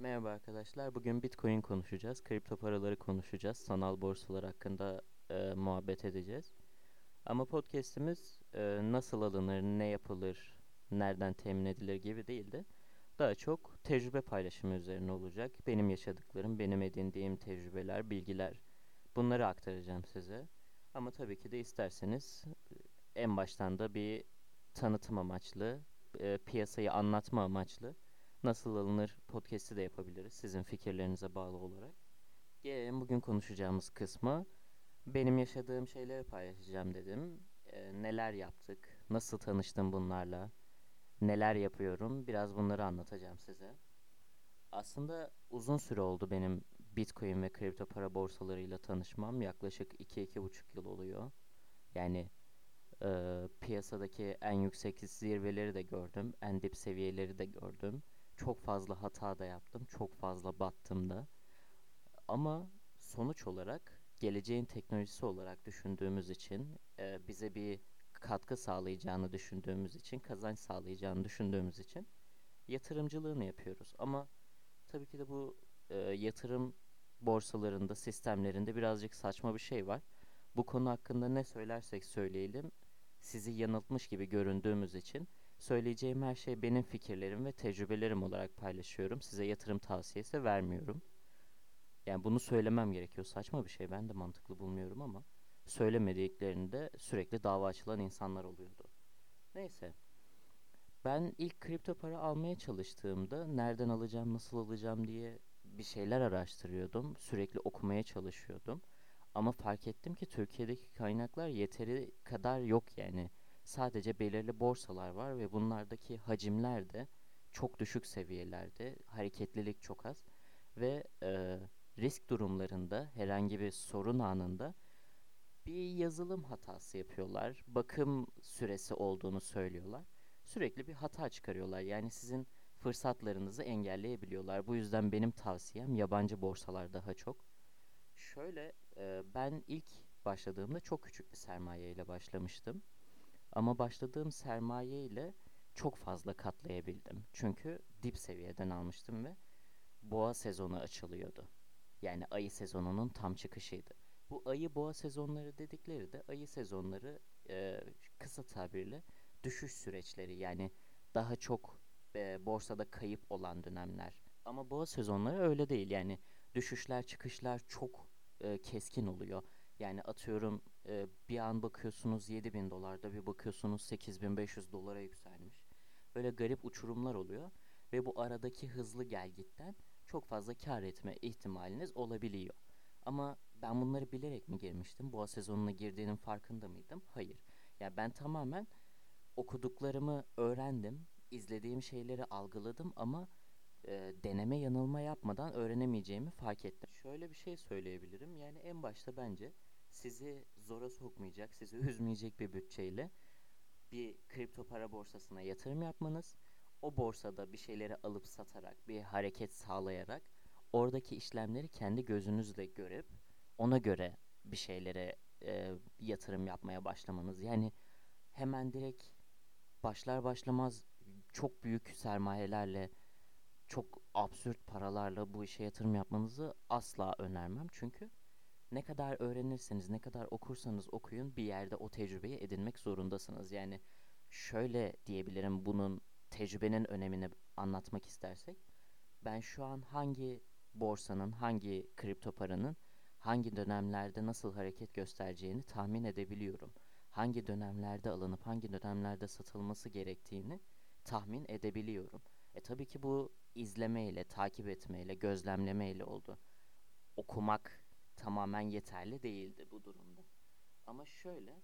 Merhaba arkadaşlar. Bugün Bitcoin konuşacağız. Kripto paraları konuşacağız. Sanal borsalar hakkında e, muhabbet edeceğiz. Ama podcast'imiz e, nasıl alınır, ne yapılır, nereden temin edilir gibi değil de daha çok tecrübe paylaşımı üzerine olacak. Benim yaşadıklarım, benim edindiğim tecrübeler, bilgiler bunları aktaracağım size. Ama tabii ki de isterseniz e, en baştan da bir tanıtım amaçlı, e, piyasayı anlatma amaçlı nasıl alınır podcast'i de yapabiliriz sizin fikirlerinize bağlı olarak. Gelelim bugün konuşacağımız kısmı. Benim yaşadığım şeyleri paylaşacağım dedim. E, neler yaptık, nasıl tanıştım bunlarla, neler yapıyorum biraz bunları anlatacağım size. Aslında uzun süre oldu benim Bitcoin ve kripto para borsalarıyla tanışmam. Yaklaşık 2-2,5 yıl oluyor. Yani e, piyasadaki en yüksek zirveleri de gördüm, en dip seviyeleri de gördüm. Çok fazla hata da yaptım, çok fazla battım da. Ama sonuç olarak geleceğin teknolojisi olarak düşündüğümüz için, e, bize bir katkı sağlayacağını düşündüğümüz için, kazanç sağlayacağını düşündüğümüz için yatırımcılığını yapıyoruz. Ama tabii ki de bu e, yatırım borsalarında, sistemlerinde birazcık saçma bir şey var. Bu konu hakkında ne söylersek söyleyelim, sizi yanıltmış gibi göründüğümüz için Söyleyeceğim her şey benim fikirlerim ve tecrübelerim olarak paylaşıyorum. Size yatırım tavsiyesi vermiyorum. Yani bunu söylemem gerekiyor. Saçma bir şey. Ben de mantıklı bulmuyorum ama söylemediklerinde sürekli dava açılan insanlar oluyordu. Neyse. Ben ilk kripto para almaya çalıştığımda nereden alacağım, nasıl alacağım diye bir şeyler araştırıyordum. Sürekli okumaya çalışıyordum. Ama fark ettim ki Türkiye'deki kaynaklar yeteri kadar yok yani sadece belirli borsalar var ve bunlardaki hacimler de çok düşük seviyelerde, hareketlilik çok az ve e, risk durumlarında herhangi bir sorun anında bir yazılım hatası yapıyorlar. Bakım süresi olduğunu söylüyorlar. Sürekli bir hata çıkarıyorlar. Yani sizin fırsatlarınızı engelleyebiliyorlar. Bu yüzden benim tavsiyem yabancı borsalar daha çok. Şöyle e, ben ilk başladığımda çok küçük bir sermaye ile başlamıştım. Ama başladığım sermaye ile çok fazla katlayabildim. Çünkü dip seviyeden almıştım ve boğa sezonu açılıyordu. Yani ayı sezonunun tam çıkışıydı. Bu ayı boğa sezonları dedikleri de ayı sezonları e, kısa tabirle düşüş süreçleri yani daha çok e, borsada kayıp olan dönemler. Ama boğa sezonları öyle değil yani düşüşler çıkışlar çok e, keskin oluyor. Yani atıyorum e, bir an bakıyorsunuz 7000 dolarda bir bakıyorsunuz 8500 dolara yükselmiş. Böyle garip uçurumlar oluyor ve bu aradaki hızlı gelgitten çok fazla kar etme ihtimaliniz olabiliyor. Ama ben bunları bilerek mi girmiştim? Boğa sezonuna girdiğinin farkında mıydım? Hayır. Ya yani ben tamamen okuduklarımı öğrendim, izlediğim şeyleri algıladım ama e, deneme yanılma yapmadan öğrenemeyeceğimi fark ettim. Şöyle bir şey söyleyebilirim. Yani en başta bence sizi zora sokmayacak, sizi üzmeyecek bir bütçeyle bir kripto para borsasına yatırım yapmanız, o borsada bir şeyleri alıp satarak, bir hareket sağlayarak oradaki işlemleri kendi gözünüzle görüp ona göre bir şeylere e, yatırım yapmaya başlamanız. Yani hemen direkt başlar başlamaz çok büyük sermayelerle çok absürt paralarla bu işe yatırım yapmanızı asla önermem. Çünkü ne kadar öğrenirseniz, ne kadar okursanız okuyun bir yerde o tecrübeyi edinmek zorundasınız. Yani şöyle diyebilirim bunun tecrübenin önemini anlatmak istersek. Ben şu an hangi borsanın, hangi kripto paranın hangi dönemlerde nasıl hareket göstereceğini tahmin edebiliyorum. Hangi dönemlerde alınıp hangi dönemlerde satılması gerektiğini tahmin edebiliyorum. E tabii ki bu izlemeyle, takip etmeyle, gözlemlemeyle oldu. Okumak tamamen yeterli değildi bu durumda. Ama şöyle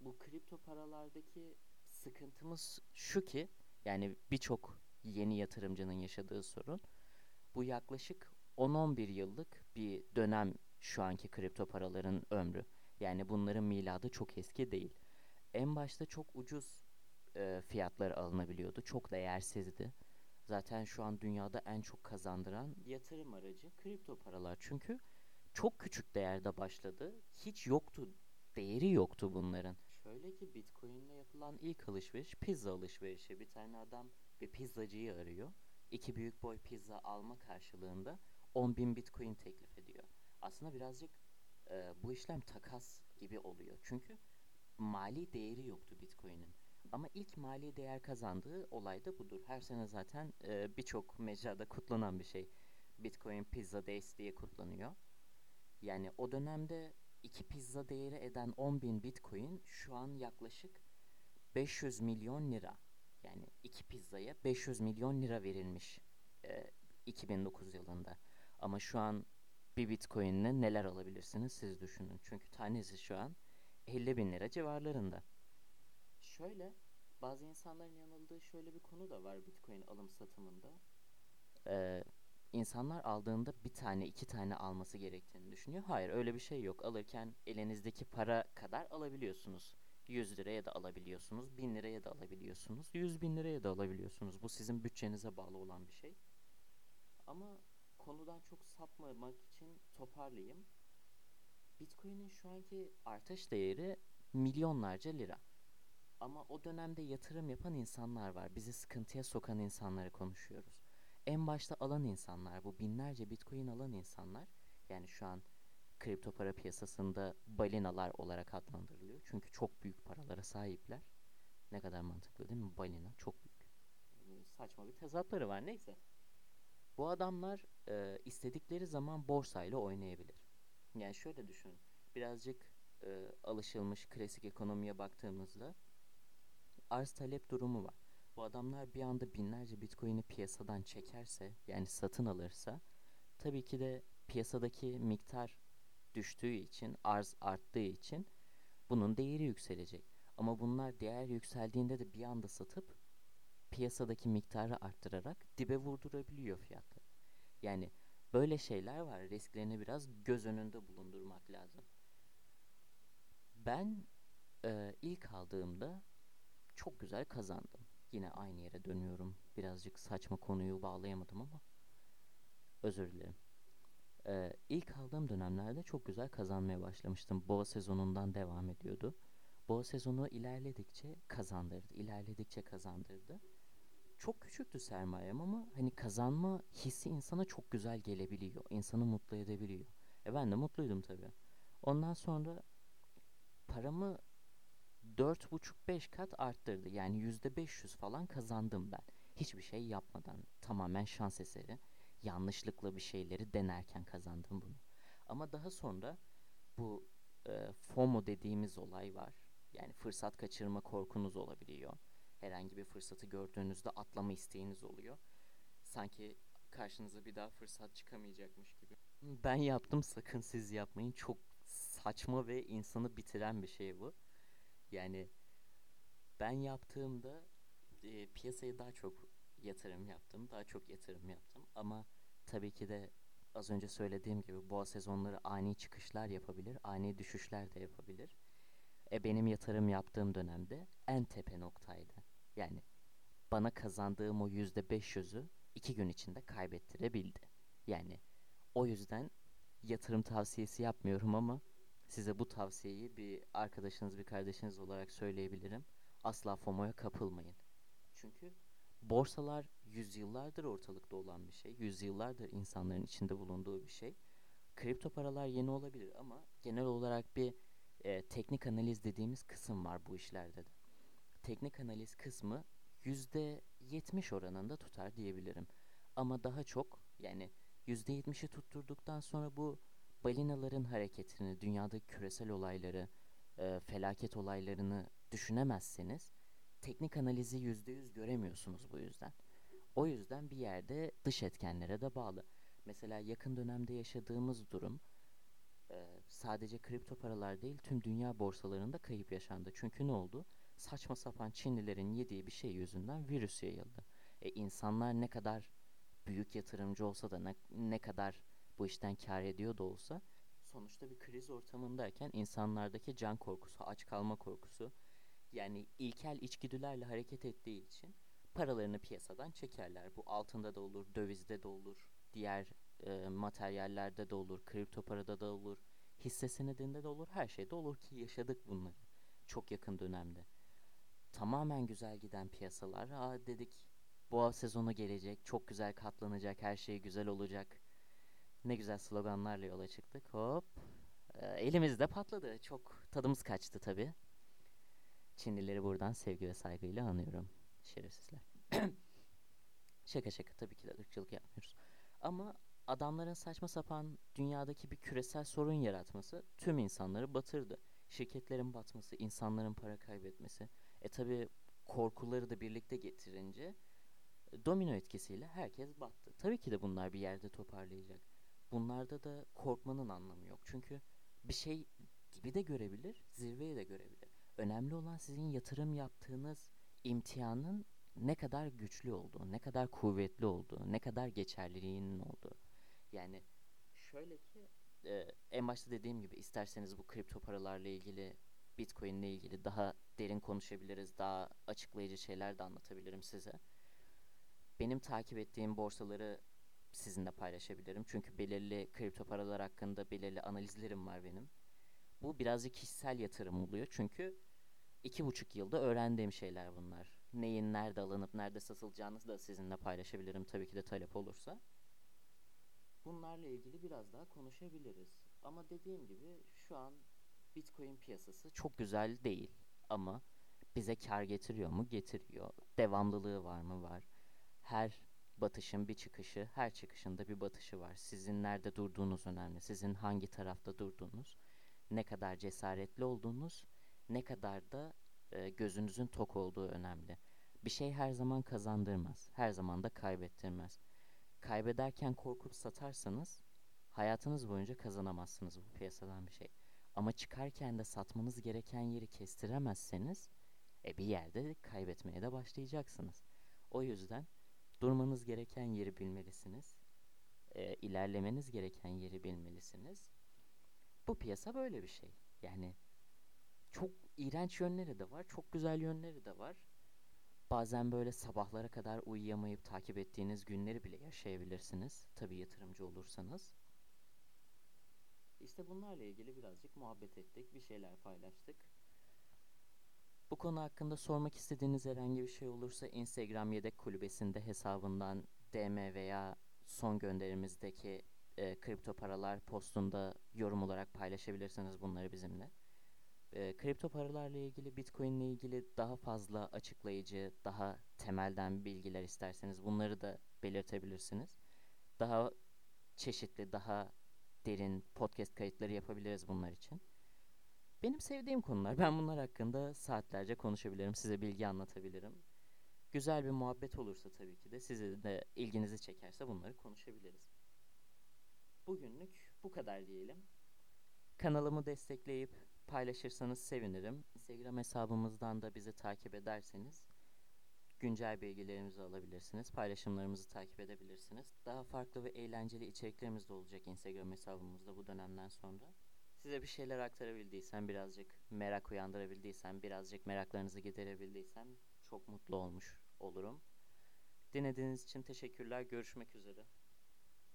bu kripto paralardaki sıkıntımız şu ki yani birçok yeni yatırımcının yaşadığı sorun bu yaklaşık 10-11 yıllık bir dönem şu anki kripto paraların ömrü. Yani bunların miladı çok eski değil. En başta çok ucuz e, fiyatlar alınabiliyordu. Çok değersizdi. Zaten şu an dünyada en çok kazandıran yatırım aracı kripto paralar. Çünkü çok küçük değerde başladı. Hiç yoktu. Değeri yoktu bunların. Şöyle ki Bitcoin ile yapılan ilk alışveriş pizza alışverişi. Bir tane adam bir pizzacıyı arıyor. iki büyük boy pizza alma karşılığında 10 bin bitcoin teklif ediyor. Aslında birazcık e, bu işlem takas gibi oluyor. Çünkü mali değeri yoktu bitcoin'in. Ama ilk mali değer kazandığı olay da budur. Her sene zaten e, birçok mecrada kutlanan bir şey. Bitcoin Pizza Days diye kutlanıyor. Yani o dönemde iki pizza değeri eden 10 bin bitcoin şu an yaklaşık 500 milyon lira. Yani iki pizzaya 500 milyon lira verilmiş e, 2009 yılında. Ama şu an bir bitcoin'le neler alabilirsiniz siz düşünün. Çünkü tanesi şu an 50 bin lira civarlarında. Şöyle bazı insanların yanıldığı şöyle bir konu da var bitcoin alım satımında. Ee, insanlar aldığında bir tane iki tane alması gerektiğini düşünüyor. Hayır öyle bir şey yok. Alırken elinizdeki para kadar alabiliyorsunuz. 100 liraya da alabiliyorsunuz, 1000 liraya da alabiliyorsunuz, 100 bin liraya da alabiliyorsunuz. Bu sizin bütçenize bağlı olan bir şey. Ama konudan çok sapmamak için toparlayayım. Bitcoin'in şu anki artış değeri milyonlarca lira. Ama o dönemde yatırım yapan insanlar var. Bizi sıkıntıya sokan insanları konuşuyoruz. En başta alan insanlar, bu binlerce bitcoin alan insanlar, yani şu an kripto para piyasasında balinalar olarak adlandırılıyor. Çünkü çok büyük paralara sahipler. Ne kadar mantıklı değil mi? Balina çok büyük. Saçma bir tezatları var neyse. Bu adamlar e, istedikleri zaman borsayla oynayabilir. Yani şöyle düşünün. Birazcık e, alışılmış klasik ekonomiye baktığımızda arz talep durumu var. Bu adamlar bir anda binlerce bitcoin'i piyasadan çekerse yani satın alırsa tabii ki de piyasadaki miktar düştüğü için arz arttığı için bunun değeri yükselecek. Ama bunlar değer yükseldiğinde de bir anda satıp piyasadaki miktarı arttırarak dibe vurdurabiliyor fiyatları. Yani böyle şeyler var. Risklerini biraz göz önünde bulundurmak lazım. Ben e, ilk aldığımda çok güzel kazandım. Yine aynı yere dönüyorum. Birazcık saçma konuyu bağlayamadım ama özür dilerim. Ee, ilk aldığım dönemlerde çok güzel kazanmaya başlamıştım. Boğa sezonundan devam ediyordu. Boğa sezonu ilerledikçe kazandırdı, ilerledikçe kazandırdı. Çok küçüktü sermayem ama hani kazanma hissi insana çok güzel gelebiliyor. İnsanı mutlu edebiliyor. E ben de mutluydum tabii. Ondan sonra paramı 4,5-5 kat arttırdı. Yani %500 falan kazandım ben. Hiçbir şey yapmadan. Tamamen şans eseri. Yanlışlıkla bir şeyleri denerken kazandım bunu. Ama daha sonra bu e, FOMO dediğimiz olay var. Yani fırsat kaçırma korkunuz olabiliyor. Herhangi bir fırsatı gördüğünüzde atlama isteğiniz oluyor. Sanki karşınıza bir daha fırsat çıkamayacakmış gibi. Ben yaptım sakın siz yapmayın. Çok saçma ve insanı bitiren bir şey bu. Yani ben yaptığımda e, piyasaya daha çok yatırım yaptım. Daha çok yatırım yaptım. Ama tabii ki de az önce söylediğim gibi boğa sezonları ani çıkışlar yapabilir. Ani düşüşler de yapabilir. E benim yatırım yaptığım dönemde en tepe noktaydı. Yani bana kazandığım o yüzde beş yüzü iki gün içinde kaybettirebildi. Yani o yüzden yatırım tavsiyesi yapmıyorum ama size bu tavsiyeyi bir arkadaşınız, bir kardeşiniz olarak söyleyebilirim. Asla FOMO'ya kapılmayın. Çünkü borsalar yüzyıllardır ortalıkta olan bir şey. Yüzyıllardır insanların içinde bulunduğu bir şey. Kripto paralar yeni olabilir ama genel olarak bir e, teknik analiz dediğimiz kısım var bu işlerde de. Teknik analiz kısmı %70 oranında tutar diyebilirim. Ama daha çok yani %70'i tutturduktan sonra bu balinaların hareketini, dünyadaki küresel olayları, e, felaket olaylarını düşünemezseniz teknik analizi %100 göremiyorsunuz bu yüzden. O yüzden bir yerde dış etkenlere de bağlı. Mesela yakın dönemde yaşadığımız durum e, sadece kripto paralar değil tüm dünya borsalarında kayıp yaşandı. Çünkü ne oldu? Saçma sapan Çinlilerin yediği bir şey yüzünden virüs yayıldı. E, insanlar ne kadar büyük yatırımcı olsa da ne, ne kadar bu işten kar ediyor da olsa sonuçta bir kriz ortamındayken insanlardaki can korkusu, aç kalma korkusu yani ilkel içgüdülerle hareket ettiği için paralarını piyasadan çekerler. Bu altında da olur, dövizde de olur, diğer e, materyallerde de olur, kripto parada da olur, hisse senedinde de olur, her şeyde olur ki yaşadık bunları çok yakın dönemde. Tamamen güzel giden piyasalar, aa dedik boğa sezonu gelecek, çok güzel katlanacak, her şey güzel olacak. Ne güzel sloganlarla yola çıktık. Hop. Ee, elimizde patladı. Çok tadımız kaçtı tabii. Çinlileri buradan sevgi ve saygıyla anıyorum. Şerefsizler. şaka şaka tabii ki de ırkçılık yapmıyoruz. Ama adamların saçma sapan dünyadaki bir küresel sorun yaratması tüm insanları batırdı. Şirketlerin batması, insanların para kaybetmesi. E tabii korkuları da birlikte getirince domino etkisiyle herkes battı. Tabii ki de bunlar bir yerde toparlayacak. Bunlarda da korkmanın anlamı yok. Çünkü bir şey dibi de görebilir, zirveyi de görebilir. Önemli olan sizin yatırım yaptığınız imtihanın ne kadar güçlü olduğu, ne kadar kuvvetli olduğu, ne kadar geçerliliğinin olduğu. Yani şöyle ki e, en başta dediğim gibi isterseniz bu kripto paralarla ilgili Bitcoin ile ilgili daha derin konuşabiliriz. Daha açıklayıcı şeyler de anlatabilirim size. Benim takip ettiğim borsaları sizinle paylaşabilirim. Çünkü belirli kripto paralar hakkında belirli analizlerim var benim. Bu birazcık kişisel yatırım oluyor. Çünkü iki buçuk yılda öğrendiğim şeyler bunlar. Neyin nerede alınıp nerede satılacağını da sizinle paylaşabilirim tabii ki de talep olursa. Bunlarla ilgili biraz daha konuşabiliriz. Ama dediğim gibi şu an Bitcoin piyasası çok güzel değil ama bize kar getiriyor mu? Getiriyor. Devamlılığı var mı? Var. Her batışın bir çıkışı, her çıkışında bir batışı var. Sizin nerede durduğunuz önemli. Sizin hangi tarafta durduğunuz, ne kadar cesaretli olduğunuz, ne kadar da e, gözünüzün tok olduğu önemli. Bir şey her zaman kazandırmaz. Her zaman da kaybettirmez. Kaybederken korkup satarsanız hayatınız boyunca kazanamazsınız bu piyasadan bir şey. Ama çıkarken de satmanız gereken yeri kestiremezseniz e bir yerde kaybetmeye de başlayacaksınız. O yüzden durmanız gereken yeri bilmelisiniz. E, ilerlemeniz gereken yeri bilmelisiniz. Bu piyasa böyle bir şey. Yani çok iğrenç yönleri de var, çok güzel yönleri de var. Bazen böyle sabahlara kadar uyuyamayıp takip ettiğiniz günleri bile yaşayabilirsiniz. Tabii yatırımcı olursanız. İşte bunlarla ilgili birazcık muhabbet ettik, bir şeyler paylaştık. Bu konu hakkında sormak istediğiniz herhangi bir şey olursa Instagram yedek kulübesinde hesabından DM veya son gönderimizdeki e, kripto paralar postunda yorum olarak paylaşabilirsiniz bunları bizimle. E, kripto paralarla ilgili, Bitcoin ile ilgili daha fazla açıklayıcı, daha temelden bilgiler isterseniz bunları da belirtebilirsiniz. Daha çeşitli, daha derin podcast kayıtları yapabiliriz bunlar için. Benim sevdiğim konular. Ben bunlar hakkında saatlerce konuşabilirim, size bilgi anlatabilirim. Güzel bir muhabbet olursa tabii ki de size de ilginizi çekerse bunları konuşabiliriz. Bugünlük bu kadar diyelim. Kanalımı destekleyip paylaşırsanız sevinirim. Instagram hesabımızdan da bizi takip ederseniz güncel bilgilerimizi alabilirsiniz. Paylaşımlarımızı takip edebilirsiniz. Daha farklı ve eğlenceli içeriklerimiz de olacak Instagram hesabımızda bu dönemden sonra. Size bir şeyler aktarabildiysem, birazcık merak uyandırabildiysem, birazcık meraklarınızı giderebildiysem çok mutlu olmuş olurum. Dinlediğiniz için teşekkürler. Görüşmek üzere.